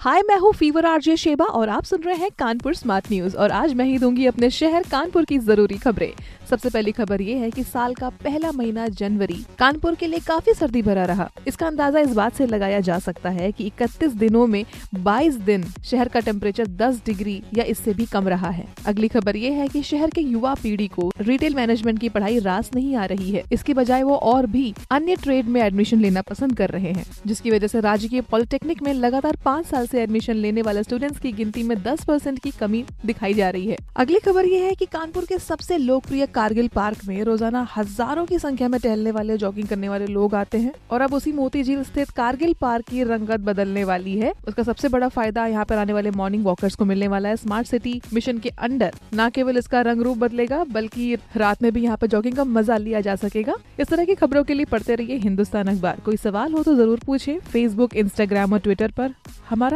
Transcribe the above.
हाय मैं हूँ fever RJ Sheba और आप सुन रहे हैं कानपुर स्मार्ट न्यूज़ और आज मैं ही दूँगी अपने शहर कानपुर की ज़रूरी खबरें। सबसे पहली खबर ये है कि साल का पहला महीना जनवरी कानपुर के लिए काफ़ी सर्दी भरा रहा। इसका अंदाज़ा इस बात से लगाया जा सकता है कि 31 दिनों में 22 दिन शहर का टेम्परेचर 10 डिग्री या इससे भी कम रहा है। अगली खबर ये है कि शहर के युवा पीढ़ी को रिटेल मैनेजमेंट की पढ़ाई रास नहीं आ रही है। इसके बजाय वो और भी अन्य ट्रेड में एडमिशन लेना पसंद कर रहे हैं, जिसकी वजह से राज्य के पॉलिटेक्निक में लगातार पाँच साल से एडमिशन लेने वाले स्टूडेंट्स की गिनती में दस परसेंट की कमी दिखाई जा रही है। अगली खबर ये है कि कानपुर के सबसे लोकप्रिय कारगिल पार्क में रोज़ाना हज़ारों की संख्या में टहलने वाले जॉगिंग करने वाले लोग आते हैं और अब उसी मोती झील स्थित कारगिल पार्क की रंगत बदलने वाली है। उसका सबसे बड़ा फ़ायदा यहाँ पर आने वाले मॉर्निंग वॉकर्स को मिलने वाला है। स्मार्ट सिटी मिशन के अंडर न केवल इसका रंग रूप बदलेगा, बल्कि रात में भी यहाँ पर जॉगिंग का मज़ा लिया जा सकेगा। इस तरह की खबरों के लिए पढ़ते रहिए हिंदुस्तान अखबार। कोई सवाल हो तो ज़रूर पूछे। फेसबुक इंस्टाग्राम और ट्विटर पर हमारा